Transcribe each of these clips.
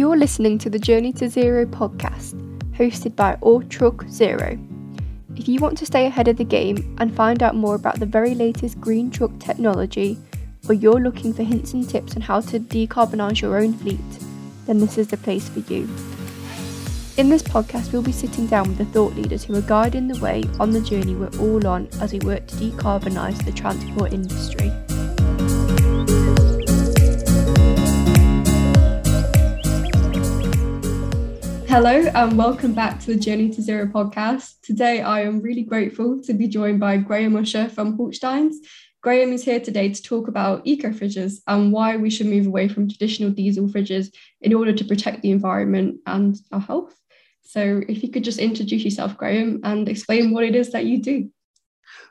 You're listening to the Journey to Zero podcast, hosted by Alltruck Zero. If you want to stay ahead of the game and find out more about the very latest green truck technology, or you're looking for hints and tips on how to decarbonise your own fleet, then this is the place for you. In this podcast, we'll be sitting down with the thought leaders who are guiding the way on the journey we're all on as we work to decarbonise the transport industry. Hello and welcome back to the Journey to Zero podcast. Today I am really grateful to be joined by Graham Usher from Hultsteins. Graham is here today to talk about eco fridges and why we should move away from traditional diesel fridges in order to protect the environment and our health. So, if you could just introduce yourself, Graham, and explain what it is that you do.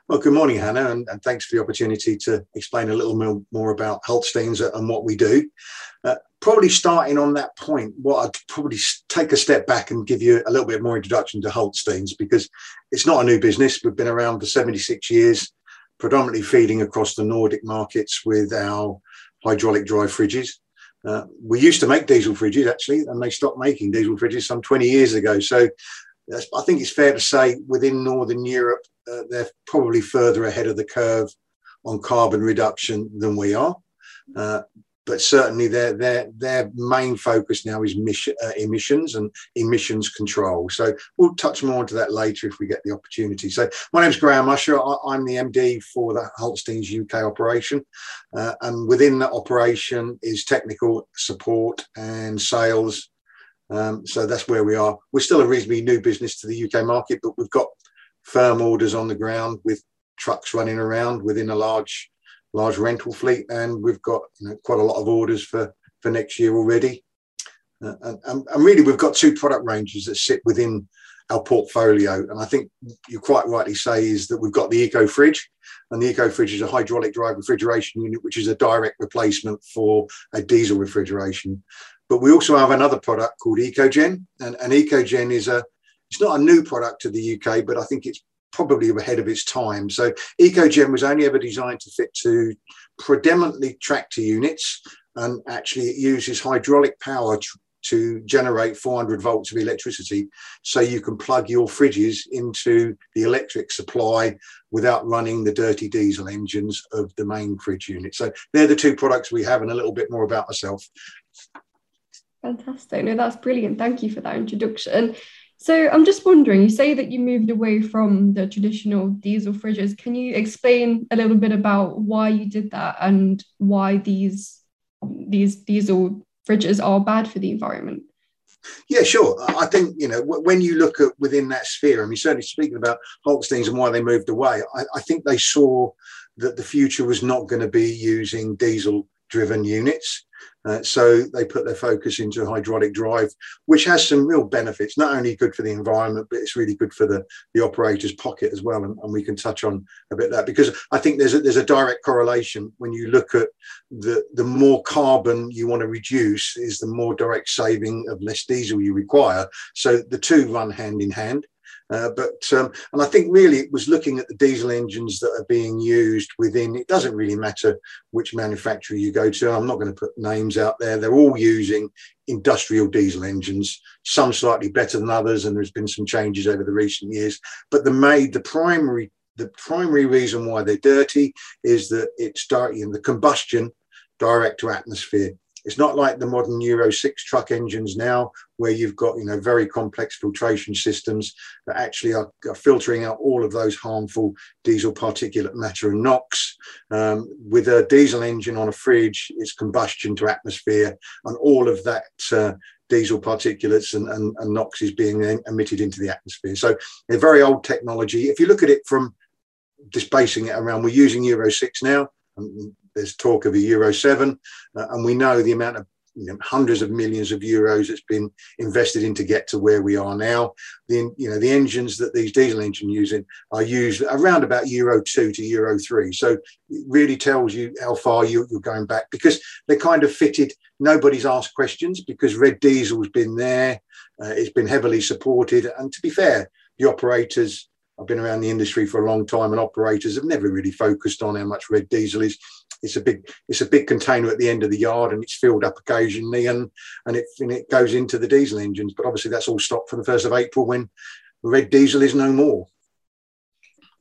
Well, good morning, Hannah, and, and thanks for the opportunity to explain a little more, more about Hultsteins and what we do. Probably starting on that point, what I'd probably take a step back and give you a little bit more introduction to Hultsteins because it's not a new business. We've been around for 76 years, predominantly feeding across the Nordic markets with our hydraulic drive fridges. Uh, we used to make diesel fridges actually, and they stopped making diesel fridges some 20 years ago. So I think it's fair to say within Northern Europe, uh, they're probably further ahead of the curve on carbon reduction than we are. Uh, but certainly their their their main focus now is mission, uh, emissions and emissions control. So we'll touch more into that later if we get the opportunity. So my name's Graham Usher. I, am the MD for the Hultsteins UK operation, uh, and within that operation is technical support and sales. Um, so that's where we are. We're still a reasonably new business to the UK market, but we've got firm orders on the ground with trucks running around within a large large rental fleet, and we've got you know, quite a lot of orders for for next year already. Uh, and, and, really, we've got two product ranges that sit within our portfolio. And I think you quite rightly say is that we've got the Eco Fridge, and the Eco Fridge is a hydraulic drive refrigeration unit, which is a direct replacement for a diesel refrigeration. But we also have another product called EcoGen, and, and EcoGen is a it's not a new product to the UK, but I think it's probably ahead of its time. So EcoGen was only ever designed to fit to predominantly tractor units, and actually it uses hydraulic power to, to generate 400 volts of electricity, so you can plug your fridges into the electric supply without running the dirty diesel engines of the main fridge unit. So they're the two products we have, and a little bit more about myself. Fantastic. No, that's brilliant. Thank you for that introduction. So I'm just wondering, you say that you moved away from the traditional diesel fridges. Can you explain a little bit about why you did that and why these these diesel fridges are bad for the environment? Yeah, sure. I think you know when you look at within that sphere. I mean, certainly speaking about Hultsteins and why they moved away, I, I think they saw that the future was not going to be using diesel driven units. Uh, so they put their focus into hydraulic drive, which has some real benefits, not only good for the environment, but it's really good for the, the operator's pocket as well. And, and we can touch on a bit that because I think there's a, there's a direct correlation when you look at the, the more carbon you want to reduce is the more direct saving of less diesel you require. So the two run hand in hand. Uh, but um, and I think really it was looking at the diesel engines that are being used within. It doesn't really matter which manufacturer you go to. I'm not going to put names out there. They're all using industrial diesel engines. Some slightly better than others, and there's been some changes over the recent years. But the made the primary the primary reason why they're dirty is that it's dirty in the combustion direct to atmosphere. It's not like the modern Euro 6 truck engines now, where you've got you know very complex filtration systems that actually are, are filtering out all of those harmful diesel particulate matter and NOx. Um, with a diesel engine on a fridge, it's combustion to atmosphere, and all of that uh, diesel particulates and, and, and NOx is being emitted into the atmosphere. So a very old technology. If you look at it from just basing it around, we're using Euro 6 now. There's talk of a Euro 7, uh, and we know the amount of you know, hundreds of millions of euros that's been invested in to get to where we are now. The you know the engines that these diesel engines using are used around about Euro two to Euro three. So it really tells you how far you, are going back because they're kind of fitted. Nobody's asked questions because red diesel's been there. Uh, it's been heavily supported, and to be fair, the operators I've been around the industry for a long time, and operators have never really focused on how much red diesel is it's a big it's a big container at the end of the yard and it's filled up occasionally and and it and it goes into the diesel engines. But obviously that's all stopped for the first of April when red diesel is no more.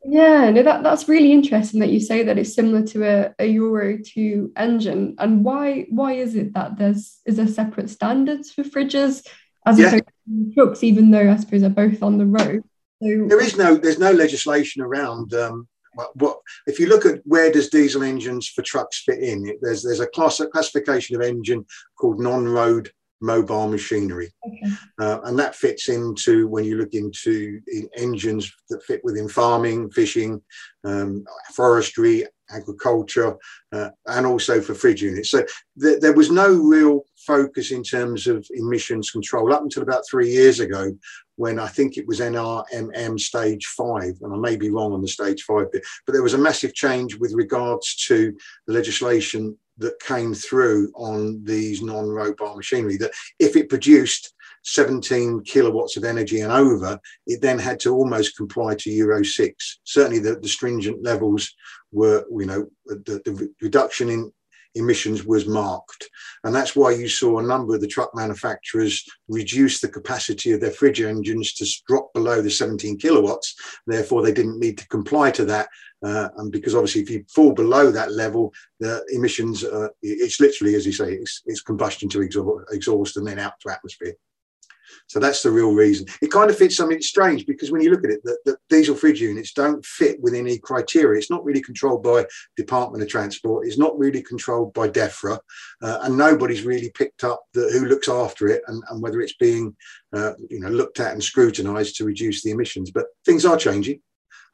Yeah, no, that, that's really interesting that you say that it's similar to a, a Euro 2 engine. And why why is it that there's is there separate standards for fridges as yeah. opposed to trucks, even though I suppose they're both on the road? So, there is no there's no legislation around um, what, if you look at where does diesel engines for trucks fit in? There's there's a class a classification of engine called non-road mobile machinery. Okay. Uh, and that fits into when you look into in engines that fit within farming, fishing, um, forestry, agriculture, uh, and also for fridge units. So th- there was no real focus in terms of emissions control up until about three years ago when I think it was NRMM stage five, and I may be wrong on the stage five bit, but there was a massive change with regards to the legislation that came through on these non-robot machinery that if it produced 17 kilowatts of energy and over, it then had to almost comply to Euro 6. Certainly the, the stringent levels were, you know, the, the reduction in emissions was marked. And that's why you saw a number of the truck manufacturers reduce the capacity of their fridge engines to drop below the 17 kilowatts. Therefore, they didn't need to comply to that. Uh, and because obviously, if you fall below that level, the emissions, uh, it's literally, as you say, it's, it's combustion to exhaust and then out to atmosphere. So that's the real reason. It kind of fits something strange because when you look at it, the, the diesel fridge units don't fit within any criteria. It's not really controlled by Department of Transport. It's not really controlled by DEFRA, uh, and nobody's really picked up the, who looks after it and, and whether it's being, uh, you know, looked at and scrutinised to reduce the emissions. But things are changing.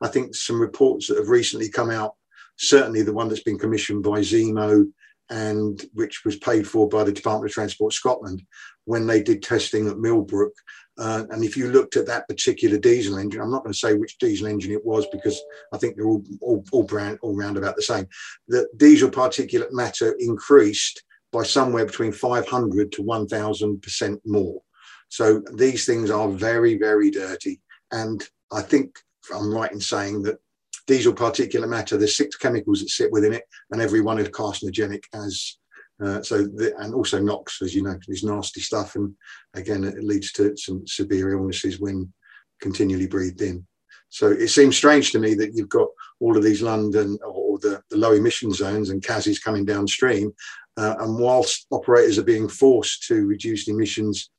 I think some reports that have recently come out, certainly the one that's been commissioned by Zemo and which was paid for by the Department of Transport Scotland when they did testing at Millbrook. Uh, and if you looked at that particular diesel engine, I'm not going to say which diesel engine it was because I think they're all all, all brand all round about the same. The diesel particulate matter increased by somewhere between 500 to 1,000 percent more. So these things are very very dirty, and I think I'm right in saying that diesel particulate matter, there's six chemicals that sit within it, and every one is carcinogenic as uh, so the, and also NOx, as you know, is nasty stuff, and again, it leads to some severe illnesses when continually breathed in. So it seems strange to me that you've got all of these London or the, the low emission zones and CASIs coming downstream, uh, and whilst operators are being forced to reduce emissions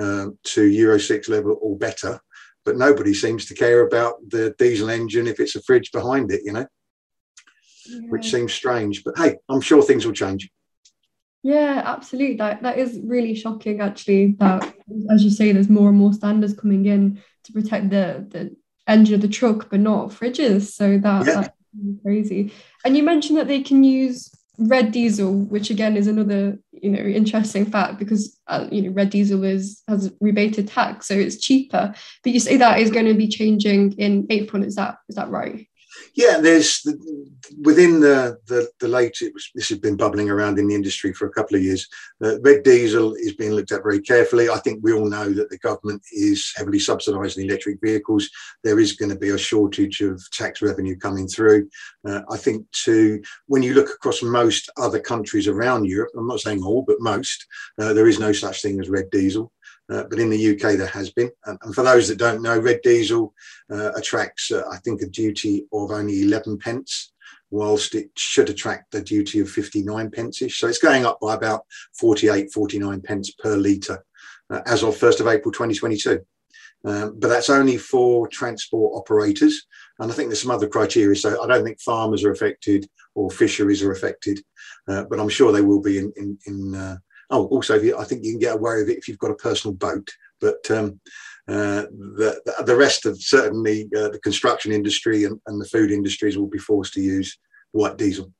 uh, to Euro six level or better, but nobody seems to care about the diesel engine if it's a fridge behind it, you know, yeah. which seems strange. But hey, I'm sure things will change. Yeah, absolutely. That that is really shocking, actually. That, as you say, there's more and more standards coming in to protect the the engine of the truck, but not fridges. So that, yeah. that's crazy. And you mentioned that they can use red diesel, which again is another you know interesting fact because uh, you know red diesel is has rebated tax, so it's cheaper. But you say that is going to be changing in April. Is that is that right? Yeah, there's the, within the the, the late. Was, this has been bubbling around in the industry for a couple of years. Uh, red diesel is being looked at very carefully. I think we all know that the government is heavily subsidising electric vehicles. There is going to be a shortage of tax revenue coming through. Uh, I think to when you look across most other countries around Europe, I'm not saying all, but most, uh, there is no such thing as red diesel. Uh, but in the UK there has been. And, and, for those that don't know, red diesel uh, attracts, uh, I think, a duty of only 11 pence, whilst it should attract a duty of 59 pence. So it's going up by about 48, 49 pence per litre uh, as of 1st of April 2022. Um, but that's only for transport operators. And I think there's some other criteria. So I don't think farmers are affected or fisheries are affected, uh, but I'm sure they will be in, in, in uh, Oh, also, I think you can get away with it if you've got a personal boat. But um, uh, the, the rest of certainly uh, the construction industry and, and the food industries will be forced to use white diesel.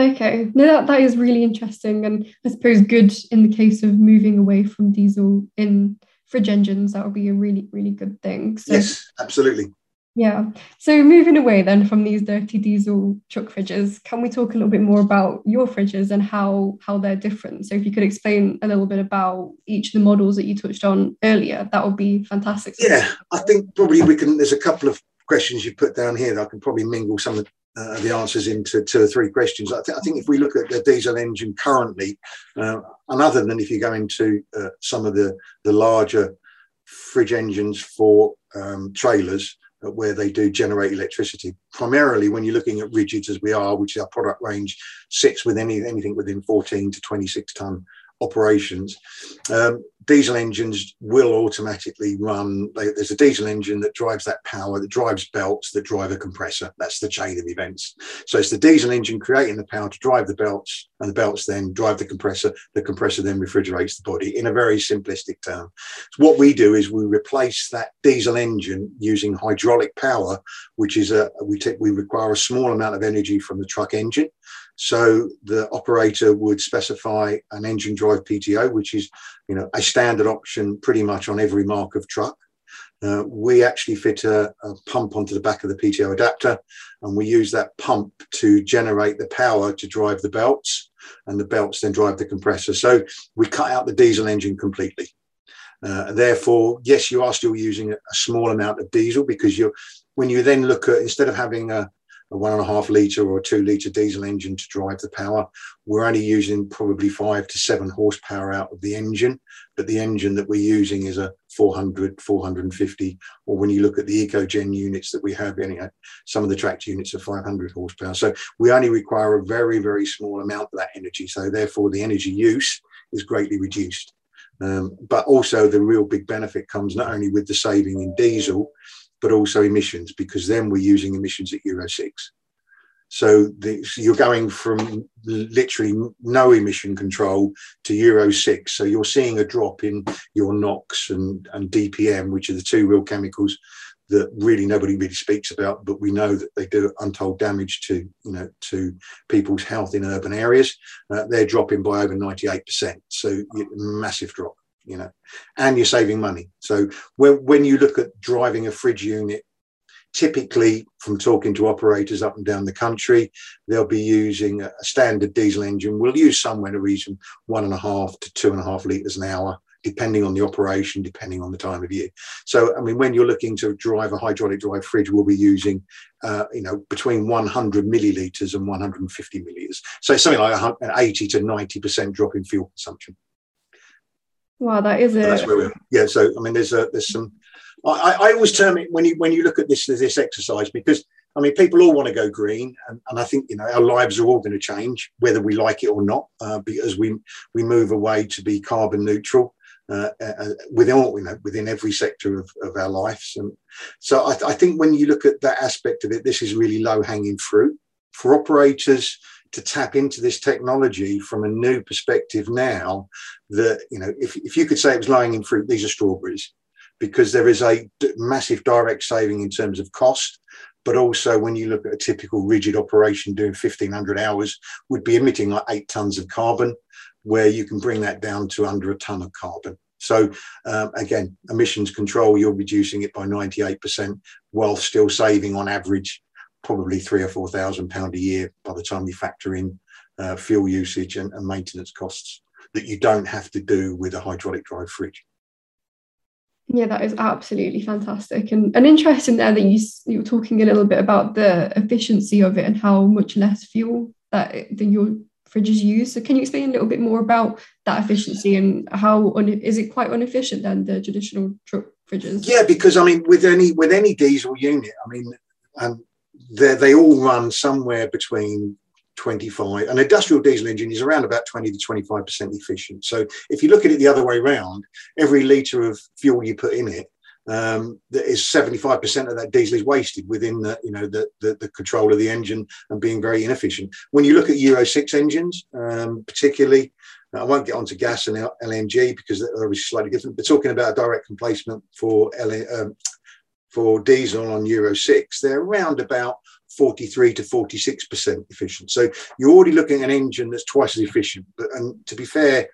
Okay, no, that, that is really interesting, and I suppose good in the case of moving away from diesel in fridge engines. That would be a really, really good thing. So, yes, absolutely. Yeah. So moving away then from these dirty diesel truck fridges, can we talk a little bit more about your fridges and how how they're different? So if you could explain a little bit about each of the models that you touched on earlier, that would be fantastic. Yeah, I think probably we can. There's a couple of questions you put down here that I can probably mingle some of uh, the answers into two or three questions. I, th- I, think if we look at the diesel engine currently, uh, and other than if you go into uh, some of the, the larger fridge engines for um, trailers, where they do generate electricity. Primarily, when you're looking at rigids as we are, which is our product range sits with any, anything within 14 to 26 ton operations. Um, diesel engines will automatically run. There's a diesel engine that drives that power, that drives belts, that drive a compressor. That's the chain of events. So it's the diesel engine creating the power to drive the belts, and the belts then drive the compressor. The compressor then refrigerates the body in a very simplistic term. So what we do is we replace that diesel engine using hydraulic power, which is a we take we require a small amount of energy from the truck engine. So the operator would specify an engine drive PTO, which is, you know, a standard option pretty much on every mark of truck. Uh, we actually fit a, a, pump onto the back of the PTO adapter, and we use that pump to generate the power to drive the belts, and the belts then drive the compressor. So we cut out the diesel engine completely. Uh, therefore, yes, you are still using a, small amount of diesel because you're when you then look at instead of having a, a one and a half litre or two litre diesel engine to drive the power. We're only using probably five to seven horsepower out of the engine, but the engine that we're using is a 400, 450, or when you look at the EcoGen units that we have, anyway, some of the tracked units are 500 horsepower. So we only require a very, very small amount of that energy. So therefore the energy use is greatly reduced. Um, but also the real big benefit comes not only with the saving in diesel, but also emissions, because then we're using emissions at Euro 6. So, the, so, you're going from literally no emission control to Euro 6. So you're seeing a drop in your NOx and, and DPM, which are the two real chemicals that really nobody really speaks about, but we know that they do untold damage to you know to people's health in urban areas. Uh, they're dropping by over 98%. So massive drop you know, and you're saving money. So when, when you look at driving a fridge unit, typically from talking to operators up and down the country, they'll be using a standard diesel engine. We'll use somewhere in a region one and a half to two and a half litres an hour, depending on the operation, depending on the time of year. So, I mean, when you're looking to drive a hydraulic drive fridge, we'll be using, uh, you know, between 100 millilitres and 150 millilitres. So something like 80 to 90% drop in fuel consumption. Wow, that is it. That's where we're. Yeah, so I mean, there's a there's some. I, I always term it when you when you look at this this exercise because I mean people all want to go green and, and I think you know our lives are all going to change whether we like it or not uh, because we we move away to be carbon neutral uh, uh, within you know within every sector of, of our lives and so I, I think when you look at that aspect of it this is really low hanging fruit for operators to tap into this technology from a new perspective now that you know if, if you could say it was lying in fruit these are strawberries because there is a massive direct saving in terms of cost. But also when you look at a typical rigid operation doing 1500 hours would be emitting like eight tons of carbon where you can bring that down to under a ton of carbon. So um, again emissions control you're reducing it by 98% while still saving on average probably three or four thousand pound a year by the time you factor in uh, fuel usage and, and, maintenance costs that you don't have to do with a hydraulic drive fridge. Yeah, that is absolutely fantastic and, and interesting there that you, you were talking a little bit about the efficiency of it and how much less fuel that, that your fridges use. So can you explain a little bit more about that efficiency and how un- is it quite inefficient than the traditional truck fridges? Yeah, because I mean, with any with any diesel unit, I mean, and they all run somewhere between 25 an industrial diesel engine is around about 20 to 25 percent efficient so if you look at it the other way around every liter of fuel you put in it um, that is 75% of that diesel is wasted within the you know the, the, the control of the engine and being very inefficient when you look at euro 6 engines um, particularly I won't get onto gas and LNG because they're slightly different. But talking about a direct replacement for L- um, for diesel on Euro 6, they're around about 43 to 46% efficient. So you're already looking at an engine that's twice as efficient. But and to be fair,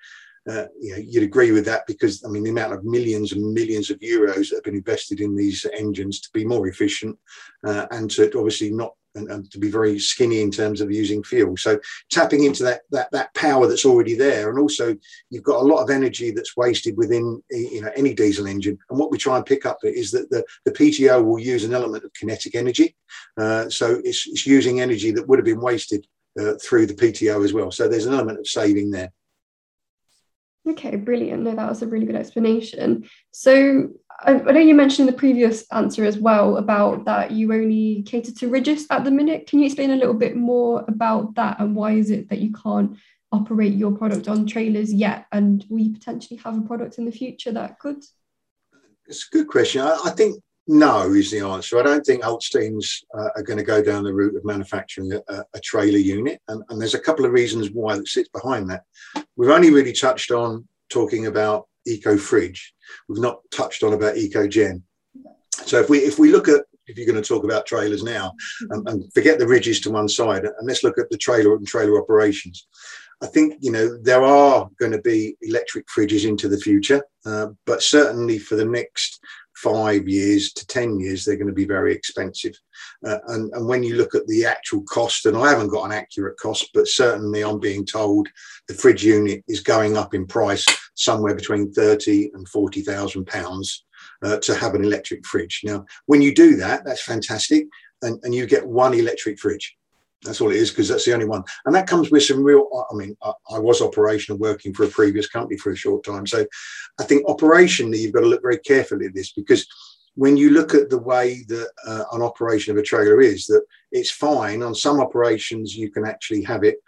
uh, you know, you'd agree with that because I mean the amount of millions and millions of euros that have been invested in these engines to be more efficient uh, and to obviously not and, and, to be very skinny in terms of using fuel. So tapping into that, that that power that's already there, and also you've got a lot of energy that's wasted within you know any diesel engine. And what we try and pick up is that the, the PTO will use an element of kinetic energy, uh, so it's, it's using energy that would have been wasted uh, through the PTO as well. So there's an element of saving there. Okay, brilliant. No, that was a really good explanation. So I, I know you mentioned in the previous answer as well about that you only cater to rigids at the minute. Can you explain a little bit more about that and why is it that you can't operate your product on trailers yet? And will you potentially have a product in the future that could? It's a good question. I, I think no is the answer. I don't think Hultsteins uh, are going to go down the route of manufacturing a, a trailer unit, and, and, there's a couple of reasons why that sits behind that. We've only really touched on talking about eco fridge. We've not touched on about eco gen. So if we if we look at if you're going to talk about trailers now, um, and forget the rigids to one side, and let's look at the trailer and trailer operations. I think you know there are going to be electric fridges into the future, uh, but certainly for the next five years to 10 years, they're going to be very expensive. Uh, and, and when you look at the actual cost, and I haven't got an accurate cost, but certainly I'm being told the fridge unit is going up in price somewhere between 30 and 40,000 pounds uh, to have an electric fridge. Now, when you do that, that's fantastic. And, and you get one electric fridge. That's all it is because that's the only one. And that comes with some real, I mean, I, I, was operational working for a previous company for a short time. So I think operationally, you've got to look very carefully at this because when you look at the way that uh, an operation of a trailer is, that it's fine. On some operations, you can actually have it,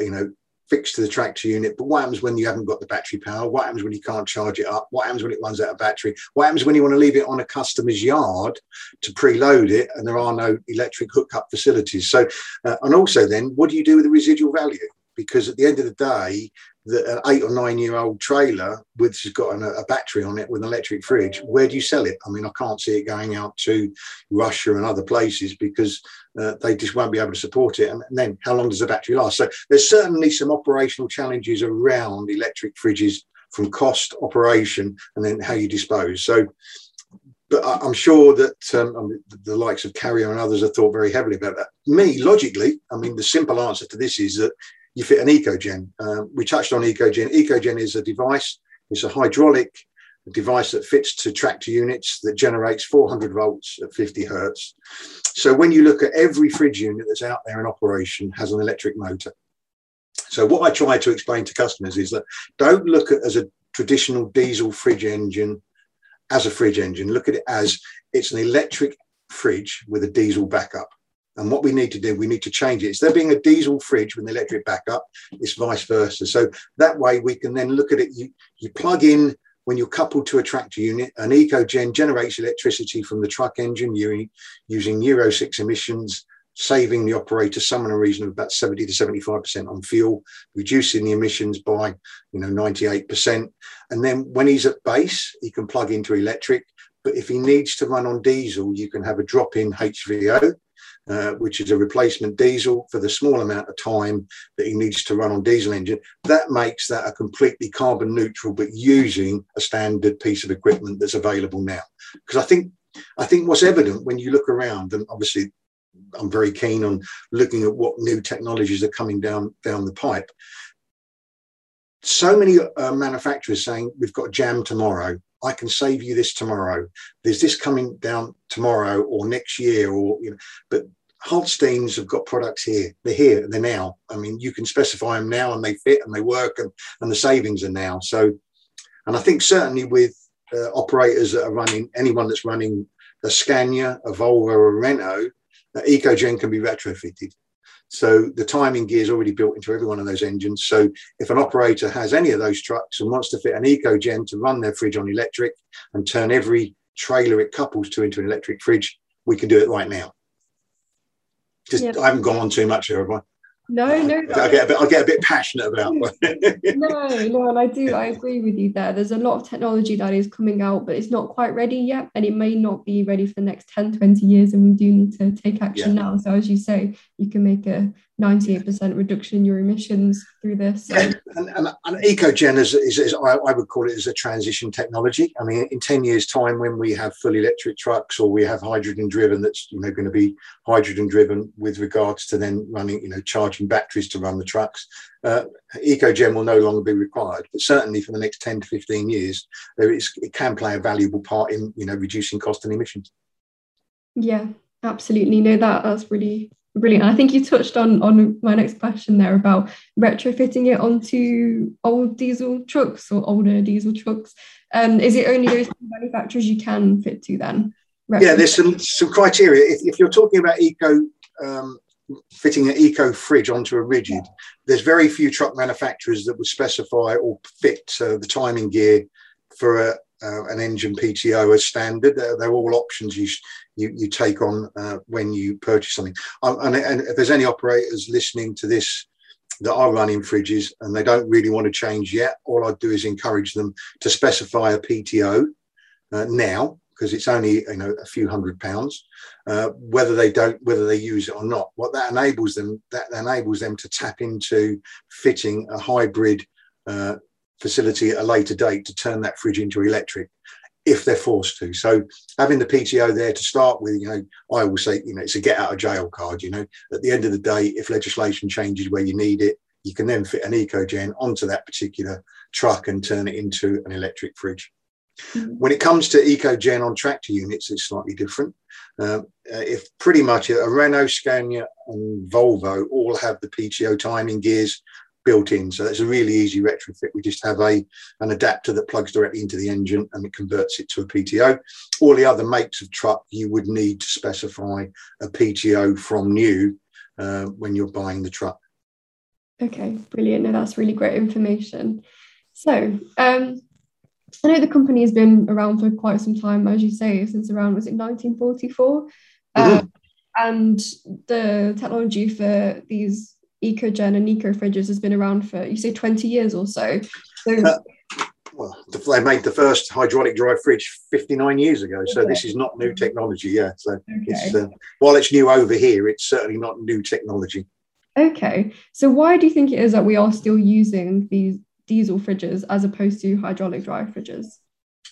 you know, fixed to the tractor unit. But what happens when you haven't got the battery power? What happens when you can't charge it up? What happens when it runs out of battery? What happens when you want to leave it on a customer's yard to preload it and there are no electric hookup facilities? So, uh, and also then, what do you do with the residual value? Because at the end of the day, the, an eight or nine year old trailer which has got an, a battery on it with an electric fridge, where do you sell it? I mean, I can't see it going out to Russia and other places because uh, they just won't be able to support it. And, and then how long does the battery last? So there's certainly some operational challenges around electric fridges from cost, operation, and then how you dispose. So but I'm sure that um, the likes of Carrier and others have thought very heavily about that. Me, logically, I mean, the simple answer to this is that you fit an EcoGen. Um, we touched on EcoGen. EcoGen is a device, it's a hydraulic device that fits to tractor units that generates 400 volts at 50 hertz. So when you look at every fridge unit that's out there in operation has an electric motor. So what I try to explain to customers is that don't look at as a traditional diesel fridge engine as a fridge engine. Look at it as it's an electric fridge with a diesel backup. And what we need to do, we need to change it. Instead of being a diesel fridge with an electric backup, it's vice versa. So that way we can then look at it. You, you plug in when you're coupled to a tractor unit, an EcoGen generates electricity from the truck engine using Euro 6 emissions, saving the operator somewhere in a region of about 70 to 75% on fuel, reducing the emissions by you know 98%. And then when he's at base, he can plug into electric. But if he needs to run on diesel, you can have a drop-in HVO uh, which is a replacement diesel for the small amount of time that he needs to run on diesel engine. That makes that a completely carbon neutral, but using a standard piece of equipment that's available now. Because I think I think what's evident when you look around, and obviously I'm very keen on looking at what new technologies are coming down down the pipe. So many uh, manufacturers saying we've got jam tomorrow. I can save you this tomorrow. There's this coming down tomorrow or next year, or you know. But Hultsteins have got products here. They're here. They're now. I mean, you can specify them now, and they fit and they work, and, and the savings are now. So, and I think certainly with uh, operators that are running anyone that's running a Scania, a Volvo, or a Renault, uh, EcoGen can be retrofitted. So the timing gear is already built into every one of those engines. So if an operator has any of those trucks and wants to fit an EcoGen to run their fridge on electric and turn every trailer it couples to into an electric fridge, we can do it right now. Just yep. I haven't gone on too much here, have I? No, uh, no. I get a bit, I get a bit passionate about. no, no, and I do. I agree with you there. There's a lot of technology that is coming out, but it's not quite ready yet, and it may not be ready for the next 10, 20 years. And we do need to take action yeah. now. So as you say, you can make a 98% reduction in your emissions through this. So. Yeah, and, and, and, ecogen is, is, is I, I, would call it as a transition technology. I mean, in 10 years' time, when we have fully electric trucks or we have hydrogen driven, that's you know going to be hydrogen driven with regards to then running, you know, charging batteries to run the trucks. Uh, ecogen will no longer be required, but certainly for the next 10 to 15 years, it can play a valuable part in you know reducing cost and emissions. Yeah, absolutely. No, that that's really brilliant. I think you touched on on my next question there about retrofitting it onto old diesel trucks or older diesel trucks. Um, is it only those manufacturers you can fit to then? Yeah, there's some some criteria. If, if you're talking about eco um, fitting an eco fridge onto a rigid, there's very few truck manufacturers that would specify or fit uh, the timing gear for a, uh, an engine PTO as standard. They're, they're all options you, you, you take on uh, when you purchase something. Um, and, and, if there's any operators listening to this that are running fridges and they don't really want to change yet, all I'd do is encourage them to specify a PTO uh, now because it's only you know a few hundred pounds. Uh, whether they don't, whether they use it or not, what that enables them that enables them to tap into fitting a hybrid uh, facility at a later date to turn that fridge into electric if they're forced to. So having the PTO there to start with, you know, I will say, you know, it's a get out of jail card. You know, at the end of the day, if legislation changes where you need it, you can then fit an EcoGen onto that particular truck and turn it into an electric fridge. Mm-hmm. When it comes to EcoGen on tractor units, it's slightly different. Um, uh, if pretty much a Renault, Scania, and Volvo all have the PTO timing gears built in. So it's a really easy retrofit. We just have a an adapter that plugs directly into the engine and it converts it to a PTO. All the other makes of truck, you would need to specify a PTO from new uh, when you're buying the truck. Okay, brilliant. No, that's really great information. So, um, I know the company has been around for quite some time, as you say, since around was it 1944, mm-hmm. um, and the technology for these EcoGen and Eco fridges has been around for you say 20 years or so. So uh, well, they made the first hydraulic drive fridge 59 years ago, so this is not new technology. Yeah, so okay. it's, uh, while it's new over here, it's certainly not new technology. Okay, so why do you think it is that we are still using these diesel fridges as opposed to hydraulic drive fridges?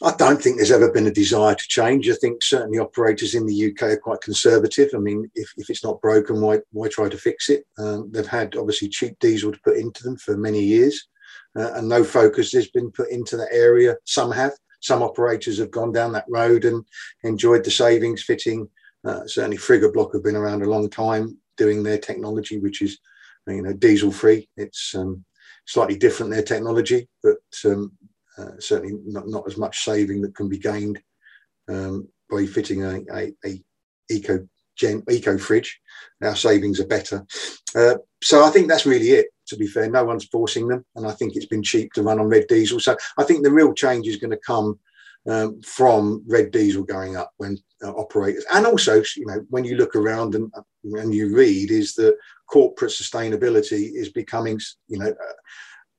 I don't think there's ever been a desire to change. I think certainly operators in the UK are quite conservative. I mean, if, if it's not broken, why why try to fix it? Um, they've had obviously cheap diesel to put into them for many years, uh, and no focus has been put into that area. Some have. Some operators have gone down that road and enjoyed the savings fitting. Uh, certainly, Frigoblock have been around a long time doing their technology, which is you know diesel free. It's um, slightly different their technology, but um, uh, certainly not, not as much saving that can be gained um, by fitting a, a, a eco gen, eco fridge. Our savings are better. Uh, so I think that's really it. To be fair, no one's forcing them, and I think it's been cheap to run on red diesel. So I think the real change is going to come um, from red diesel going up when uh, operators, and also you know when you look around and and you read, is that corporate sustainability is becoming you know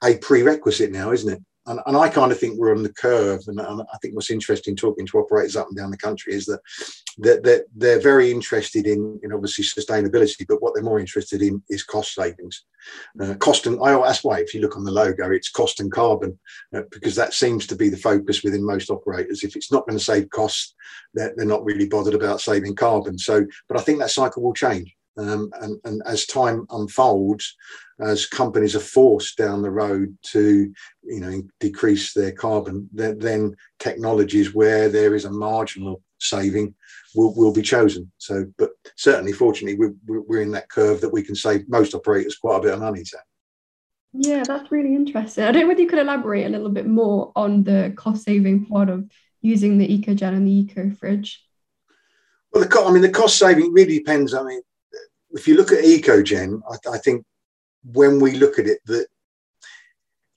a prerequisite now, isn't it? And, and I kind of think we're on the curve. And, and, I think what's interesting talking to operators up and down the country is that, that, they're very interested in, in obviously sustainability, but what they're more interested in is cost savings. Uh, cost and I, that's why if you look on the logo, it's cost and carbon, uh, because that seems to be the focus within most operators. If it's not going to save costs, they're, they're not really bothered about saving carbon. So, but I think that cycle will change. Um, and, and, as time unfolds, as companies are forced down the road to, you know, decrease their carbon, then, then technologies where there is a marginal saving will, will be chosen. So, but certainly, fortunately, we're, we're in that curve that we can save most operators quite a bit of money. So. Yeah, that's really interesting. I don't know whether you could elaborate a little bit more on the cost saving part of using the EcoGen and the Eco Fridge. Well, the I mean, the cost saving really depends. I mean, if you look at ecogen, I, I think when we look at it, that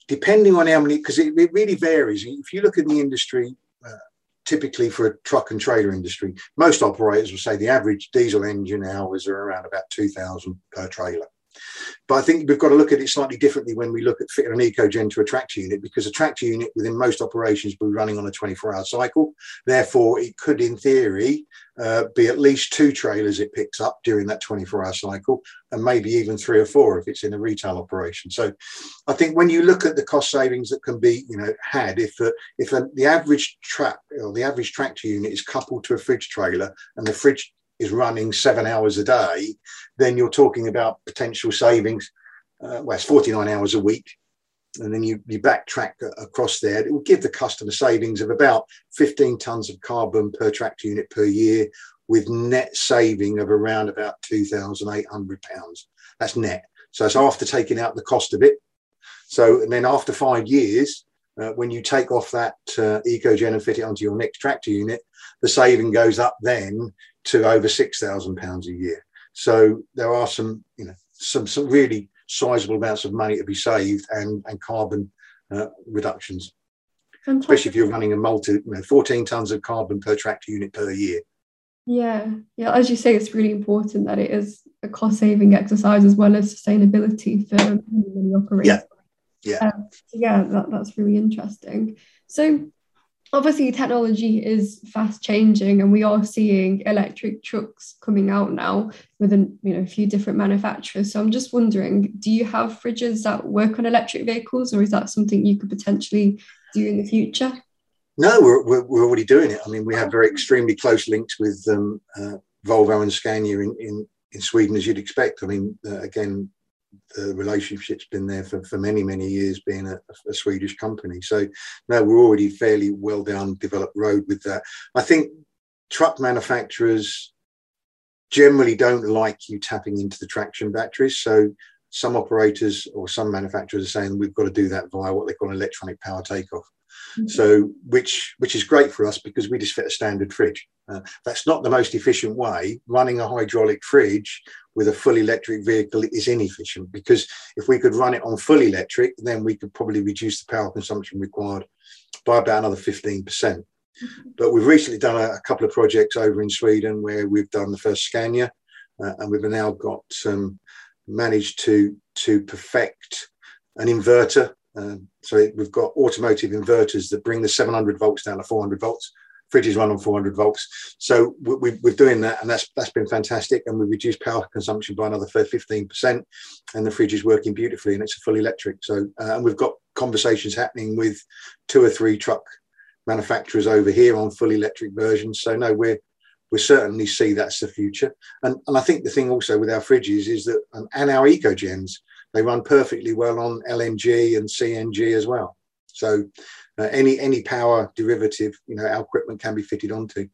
depending on how many, because it, it, really varies. If you look at the industry, uh, typically for a truck and trailer industry, most operators will say the average diesel engine hours are around about 2,000 per trailer. But I think we've got to look at it slightly differently when we look at fitting an ecogen to a tractor unit because a tractor unit within most operations will be running on a 24 hour cycle. Therefore, it could, in theory, uh, be at least two trailers it picks up during that 24 hour cycle and maybe even three or four if it's in a retail operation. So I think when you look at the cost savings that can be you know had if a, if the average trap or the average tractor unit is coupled to a fridge trailer and the fridge is running seven hours a day, then you're talking about potential savings. Uh, well, it's 49 hours a week. And then you, you backtrack across there. It will give the customer savings of about 15 tons of carbon per tractor unit per year, with net saving of around about £2,800. That's net. So it's after taking out the cost of it. So, and then after five years, uh, when you take off that uh, EcoGen and fit it onto your next tractor unit, the saving goes up then to over six thousand pounds a year. So there are some, you know, some some really sizable amounts of money to be saved and and carbon uh, reductions, Fantastic. especially if you're running a multi, you know, 14 tons of carbon per tractor unit per year. Yeah, yeah. As you say, it's really important that it is a cost saving exercise as well as sustainability for many, operators. Yeah, yeah, uh, yeah. That, that's really interesting. So obviously technology is fast changing and we are seeing electric trucks coming out now with a you know a few different manufacturers. So i'm just wondering do you have fridges that work on electric vehicles or is that something you could potentially do in the future? No we're, we're, we're already doing it. I mean we have very extremely close links with um, uh, volvo and scania in, in in sweden as you'd expect. I mean uh, again the relationship's been there for, for many, many years, being a, a, Swedish company. So now we're already fairly well down developed road with that. I think truck manufacturers generally don't like you tapping into the traction batteries. So some operators or some manufacturers are saying we've got to do that via what they call electronic power takeoff. Mm-hmm. So, which which is great for us because we just fit a standard fridge. Uh, that's not the most efficient way. Running a hydraulic fridge with a full electric vehicle is inefficient because if we could run it on full electric, then we could probably reduce the power consumption required by about another 15%. Mm-hmm. But we've recently done a, a, couple of projects over in Sweden where we've done the first Scania uh, and we've now got um, managed to, to perfect an inverter. Um, so we've got automotive inverters that bring the 700 volts down to 400 volts fridges run on 400 volts. So we, are doing that, and that's that's been fantastic. And we reduced power consumption by another 15%, and the fridge is working beautifully, and it's a full electric. So uh, and we've got conversations happening with two or three truck manufacturers over here on full electric versions. So no, we're we certainly see that's the future. And, and I think the thing also with our fridges is that, and, and our ecogens, they run perfectly well on LNG and CNG as well. So uh, any any power derivative, you know, our equipment can be fitted onto.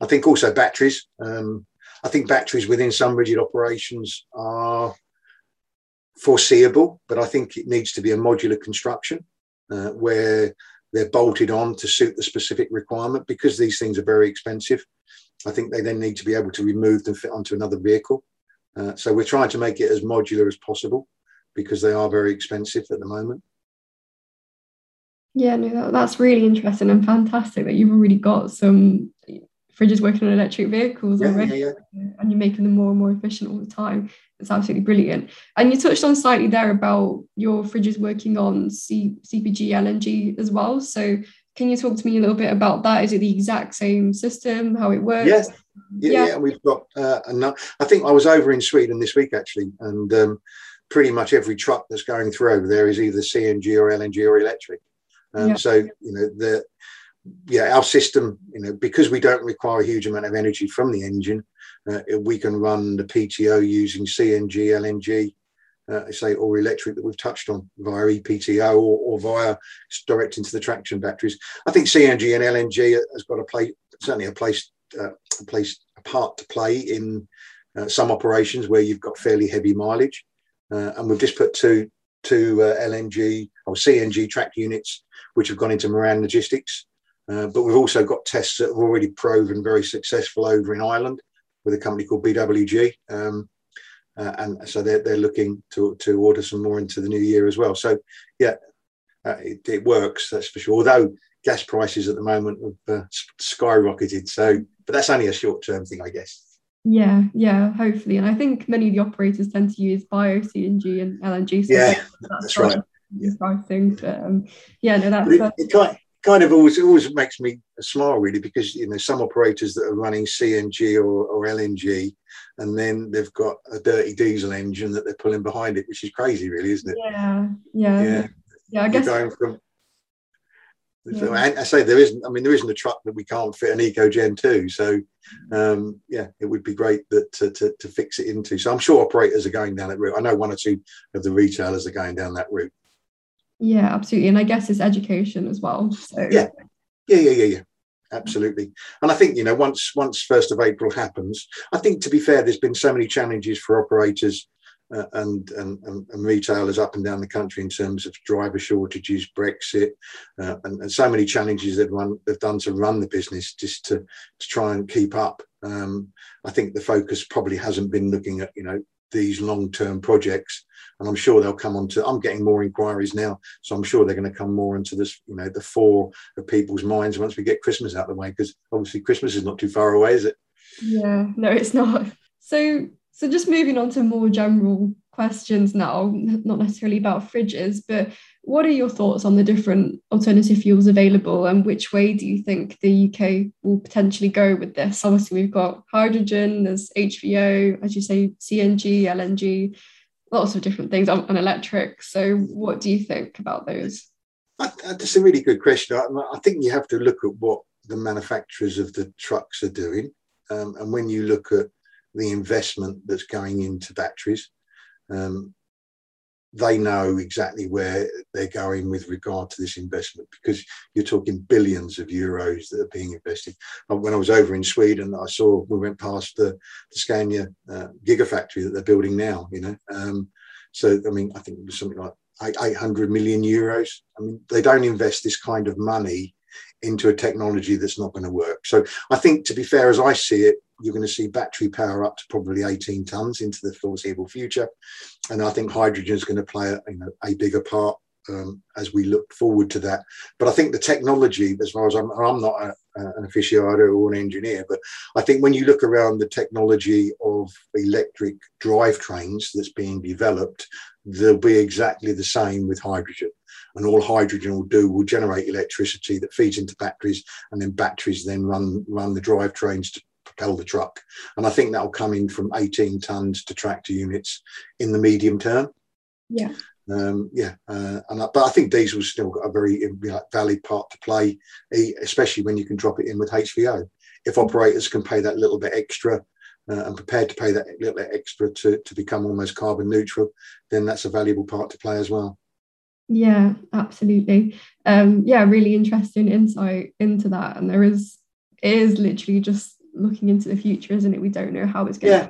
I think also batteries. Um, I think batteries within some rigid operations are foreseeable, but I think it needs to be a modular construction uh, where they're bolted on to suit the specific requirement because these things are very expensive. I think they then need to be able to remove them fit onto another vehicle. Uh, so we're trying to make it as modular as possible because they are very expensive at the moment. Yeah, no, that, that's really interesting and fantastic that you've already got some fridges working on electric vehicles yeah, already yeah, yeah. and you're making them more and more efficient all the time. It's absolutely brilliant. And you touched on slightly there about your fridges working on C- CNG LNG as well. So can you talk to me a little bit about that? Is it the exact same system, how it works? Yes. Yeah, yeah. we've got uh, enough. I think I was over in Sweden this week actually, and um, pretty much every truck that's going through over there is either CNG or LNG or electric. Um, yeah. So you know the yeah our system you know because we don't require a huge amount of energy from the engine, uh, we can run the PTO using CNG, LNG, uh, say or electric that we've touched on via EPTO or, or, via direct into the traction batteries. I think CNG and LNG has got a play certainly a place uh, a place a part to play in uh, some operations where you've got fairly heavy mileage, uh, and we've just put two two uh, LNG or CNG track units which have gone into Moran Logistics. Uh, but we've also got tests that have already proven very successful over in Ireland with a company called BWG. Um, uh, and so they're, they're looking to, to order some more into the new year as well. So, yeah, uh, it, it, works, that's for sure. Although gas prices at the moment have uh, skyrocketed. So, but that's only a short term thing, I guess. Yeah, yeah, hopefully. And I think many of the operators tend to use bio CNG and LNG. So yeah, that's, that's right. Exciting. But, um, yeah, no, that's, it, it kind, kind of always always makes me smile really because you know some operators that are running CNG or, or LNG and then they've got a dirty diesel engine that they're pulling behind it, which is crazy, really, isn't it? Yeah, yeah, yeah. Yeah, I guess. Going from, yeah. I say there isn't. I mean, there isn't a truck that we can't fit an EcoGen to. So, um, yeah, it would be great that to, to, to fix it into. So I'm sure operators are going down that route. I know one or two of the retailers are going down that route. Yeah, absolutely. And I guess it's education as well. So yeah, yeah, yeah, yeah, yeah absolutely. And I think you know once once first of April happens, I think to be fair, there's been so many challenges for operators uh, and, and, and retailers up and down the country in terms of driver shortages, Brexit, uh, and, and, so many challenges they've run they've done to run the business just to to try and keep up. Um, I think the focus probably hasn't been looking at you know these long term projects and I'm sure they'll come on to. I'm getting more inquiries now, so I'm sure they're going to come more into this, you know, the fore of people's minds once we get Christmas out of the way, because obviously Christmas is not too far away, is it? Yeah, no, it's not. So, so just moving on to more general questions now, not necessarily about fridges, but what are your thoughts on the different alternative fuels available and which way do you think the UK will potentially go with this? Obviously, we've got hydrogen, there's HVO, as you say, CNG, LNG lots of different things on, on electric. So, what do you think about those? That's a really good question. I, think you have to look at what the manufacturers of the trucks are doing. Um, and when you look at the investment that's going into batteries, um, they know exactly where they're going with regard to this investment because you're talking billions of euros that are being invested. When I was over in Sweden, I saw we went past the, the Scania uh, gigafactory that they're building now. You know, um, so I mean, I think it was something like 800 million euros. I mean, they don't invest this kind of money into a technology that's not going to work. So I think, to be fair, as I see it, you're going to see battery power up to probably 18 tons into the foreseeable future, and I think hydrogen is going to play a, you know, a bigger part um, as we look forward to that. But I think the technology, as far as I'm, I'm not a, an aficionado or an engineer, but I think when you look around the technology of electric drivetrains that's being developed, they'll be exactly the same with hydrogen and all hydrogen will do will generate electricity that feeds into batteries, and then batteries then run run the drivetrains to propel the truck. And I think that will come in from 18 tons to tractor units in the medium term. Yeah. Um, yeah, uh, and I, but I think diesel's still got a very you know, valid part to play, especially when you can drop it in with HVO. If operators can pay that little bit extra uh, and prepared to pay that little bit extra to, to become almost carbon neutral, then that's a valuable part to play as well. Yeah, absolutely. Um, yeah, really interesting insight into that. And there is it is literally just looking into the future, isn't it? We don't know how it's going yeah.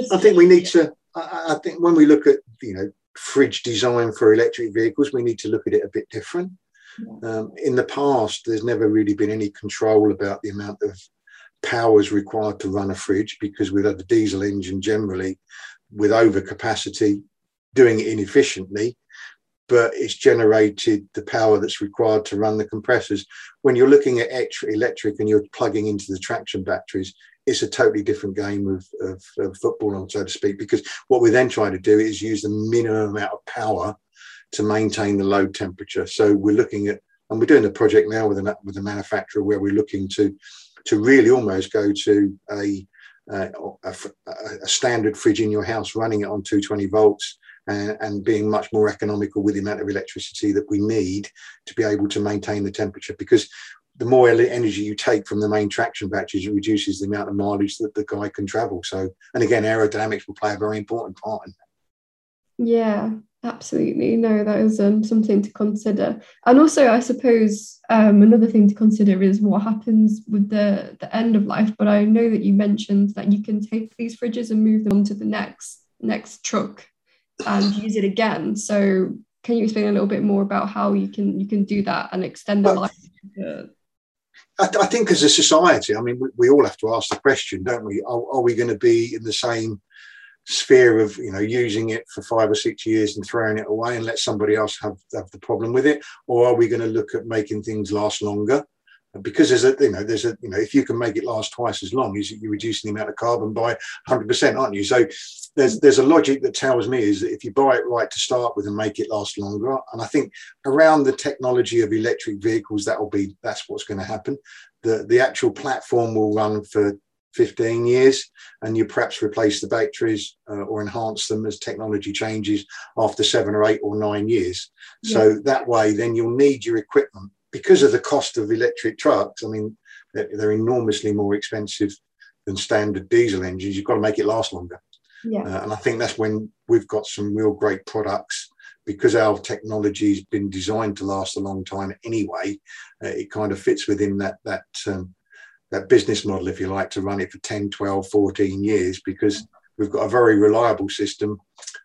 to I think we need to I, I think when we look at, you know, fridge design for electric vehicles, we need to look at it a bit different. Yeah. Um, in the past, there's never really been any control about the amount of powers required to run a fridge because we've had the diesel engine generally with overcapacity doing it inefficiently but it's generated the power that's required to run the compressors. When you're looking at electric and you're plugging into the traction batteries, it's a totally different game of, of, of football, so to speak, because what we're then trying to do is use the minimum amount of power to maintain the load temperature. So we're looking at, and we're doing a project now with a, with a manufacturer where we're looking to, to really almost go to a, uh, a, a standard fridge in your house, running it on 220 volts, and, and, being much more economical with the amount of electricity that we need to be able to maintain the temperature. Because the more energy you take from the main traction batteries, it reduces the amount of mileage that the guy can travel. So, and again, aerodynamics will play a very important part in that. Yeah, absolutely. No, that is um, something to consider. And also, I suppose um, another thing to consider is what happens with the the end of life. But I know that you mentioned that you can take these fridges and move them on to the next next truck and use it again. So can you explain a little bit more about how you can you can do that and extend the life? I, I, think as a society, I mean, we, we, all have to ask the question, don't we? Are, are we going to be in the same sphere of you know using it for five or six years and throwing it away and let somebody else have, have the problem with it, or are we going to look at making things last longer? Because there's a you know there's a you know if you can make it last twice as long, you're reducing the amount of carbon by 100 percent, aren't you? So there's there's a logic that tells me is that if you buy it right to start with and make it last longer, and I think around the technology of electric vehicles, that will be that's what's going to happen. The the actual platform will run for 15 years and you perhaps replace the batteries uh, or enhance them as technology changes after seven or eight or nine years yeah. so that way then you'll need your equipment because of the cost of electric trucks, I mean, they're, they're enormously more expensive than standard diesel engines. You've got to make it last longer. Yeah. Uh, and I think that's when we've got some real great products because our technology's been designed to last a long time anyway. Uh, it kind of fits within that that um, that business model, if you like, to run it for 10, 12, 14 years because we've got a very reliable system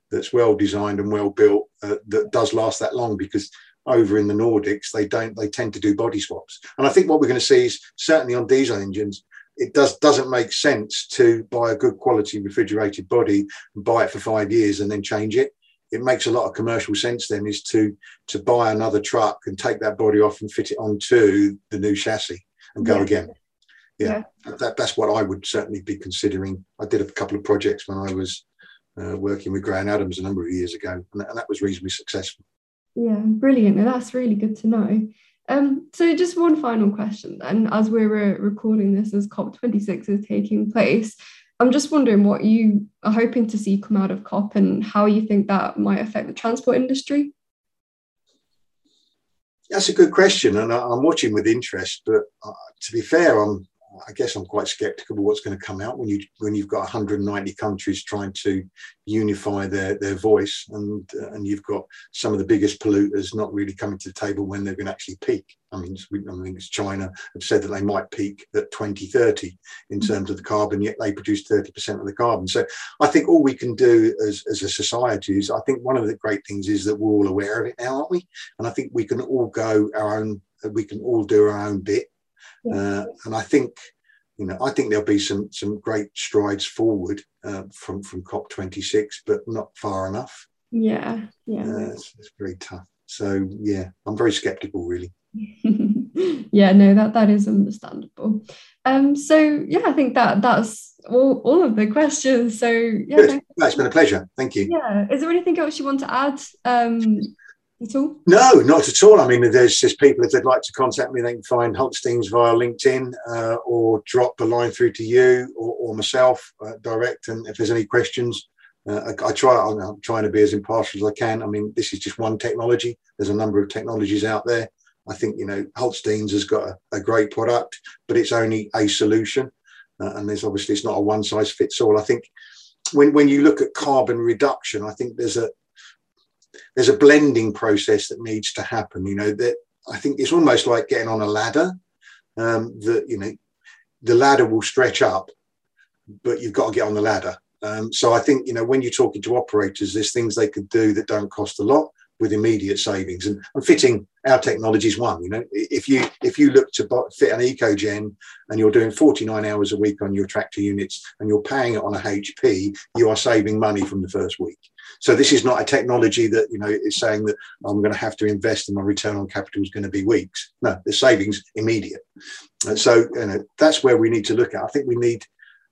that's well designed and well built uh, that does last that long because over in the Nordics, they don't. They tend to do body swaps, and I think what we're going to see is certainly on diesel engines, it does doesn't make sense to buy a good quality refrigerated body and buy it for five years and then change it. It makes a lot of commercial sense then is to to buy another truck and take that body off and fit it onto the new chassis and go yeah. again. Yeah, yeah. That, that's what I would certainly be considering. I did a couple of projects when I was uh, working with Gray & Adams a number of years ago, and that, and that was reasonably successful. Yeah, brilliant. Now that's really good to know. Um, so just one final question then, as we're recording this as COP26 is taking place, I'm just wondering what you are hoping to see come out of COP and how you think that might affect the transport industry. That's a good question, and I'm watching with interest. But uh, to be fair, I'm I guess I'm quite skeptical of what's going to come out when you when you've got 190 countries trying to unify their their voice, and uh, and you've got some of the biggest polluters not really coming to the table when they're going to actually peak. I mean, I think it's China have said that they might peak at 2030 in mm. terms of the carbon, yet they produce 30% of the carbon. So I think all we can do as, as a society is, I think one of the great things is that we're all aware of it now, aren't we? And I think we can all go our own, we can all do our own bit uh, and I think, you know, I think there'll be some some great strides forward uh, from from COP26, but not far enough. Yeah, yeah, uh, it's, it's, very tough. So yeah, I'm very skeptical, really. yeah, no, that that is understandable. Um, so yeah, I think that that's all, all of the questions. So yeah, it's been a pleasure. Thank you. Yeah, is there anything else you want to add? Um, at all? No, not at all. I mean, there's just people, if they'd like to contact me, they can find Hultsteins via LinkedIn uh, or drop a line through to you or, or myself uh, direct. And if there's any questions, uh, I, I, try, I'm trying to be as impartial as I can. I mean, this is just one technology. There's a number of technologies out there. I think, you know, Hultsteins has got a, a great product, but it's only a solution. Uh, and there's obviously, it's not a one size fits all. I think when, when you look at carbon reduction, I think there's a, there's a blending process that needs to happen. You know that I think it's almost like getting on a ladder. Um, that you know the ladder will stretch up, but you've got to get on the ladder. Um, so I think you know when you're talking to operators, there's things they could do that don't cost a lot with immediate savings, and, and fitting our technology is one. You know, if you if you look to fit an EcoGen and you're doing 49 hours a week on your tractor units and you're paying it on a HP, you are saving money from the first week. So this is not a technology that you know is saying that I'm going to have to invest and my return on capital is going to be weeks. No, the savings immediate. And so you know that's where we need to look at. I think we need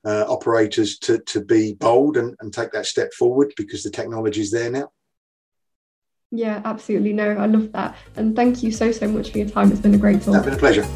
uh, operators to to be bold and, and take that step forward because the technology is there now. Yeah, absolutely. No, I love that. And thank you so, so much for your time. It's been a great talk. It's been a pleasure.